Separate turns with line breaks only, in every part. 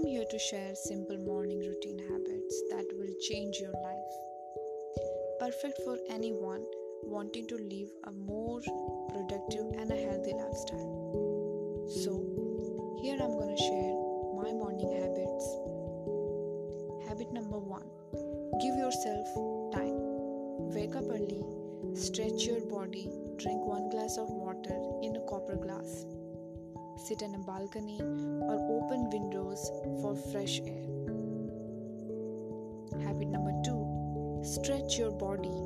to share simple morning routine habits that will change your life. Perfect for anyone wanting to live a more productive and a healthy lifestyle. So, here I'm going to share my morning habits. Habit number one give yourself time. Wake up early, stretch your body, drink one glass of water in a copper glass sit in a balcony, or open windows for fresh air. Habit number two stretch your body.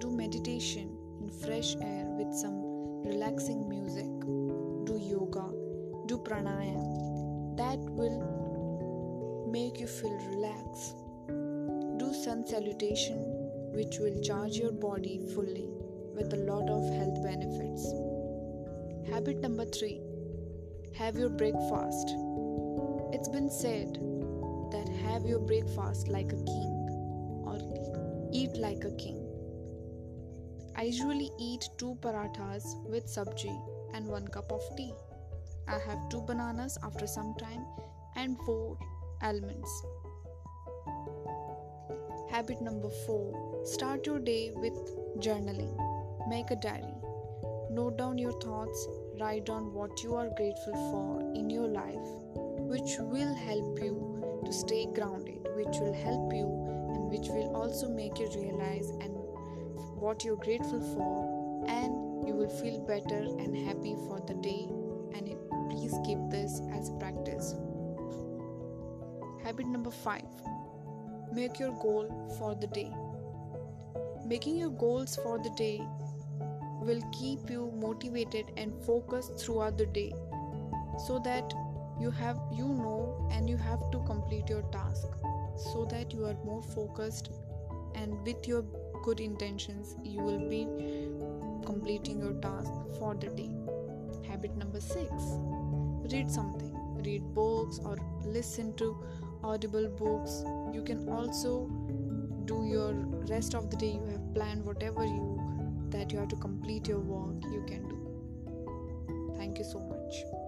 Do meditation in fresh air with some relaxing music. Do yoga. Do pranayam. That will make you feel relaxed. Do sun salutation, which will charge your body fully with a lot of health benefits. Habit number three have your breakfast. It's been said that have your breakfast like a king or eat like a king. I usually eat two parathas with sabji and one cup of tea. I have two bananas after some time and four almonds. Habit number four start your day with journaling. Make a diary. Note down your thoughts write down what you are grateful for in your life, which will help you to stay grounded, which will help you and which will also make you realize and what you're grateful for. And you will feel better and happy for the day. And it, please keep this as practice. Habit number 5 make your goal for the day. Making your goals for the day will keep you motivated and focused throughout the day so that you have you know and you have to complete your task so that you are more focused and with your good intentions you will be completing your task for the day habit number 6 read something read books or listen to audible books you can also do your rest of the day you have planned whatever you that you have to complete your work, you can do. Thank you so much.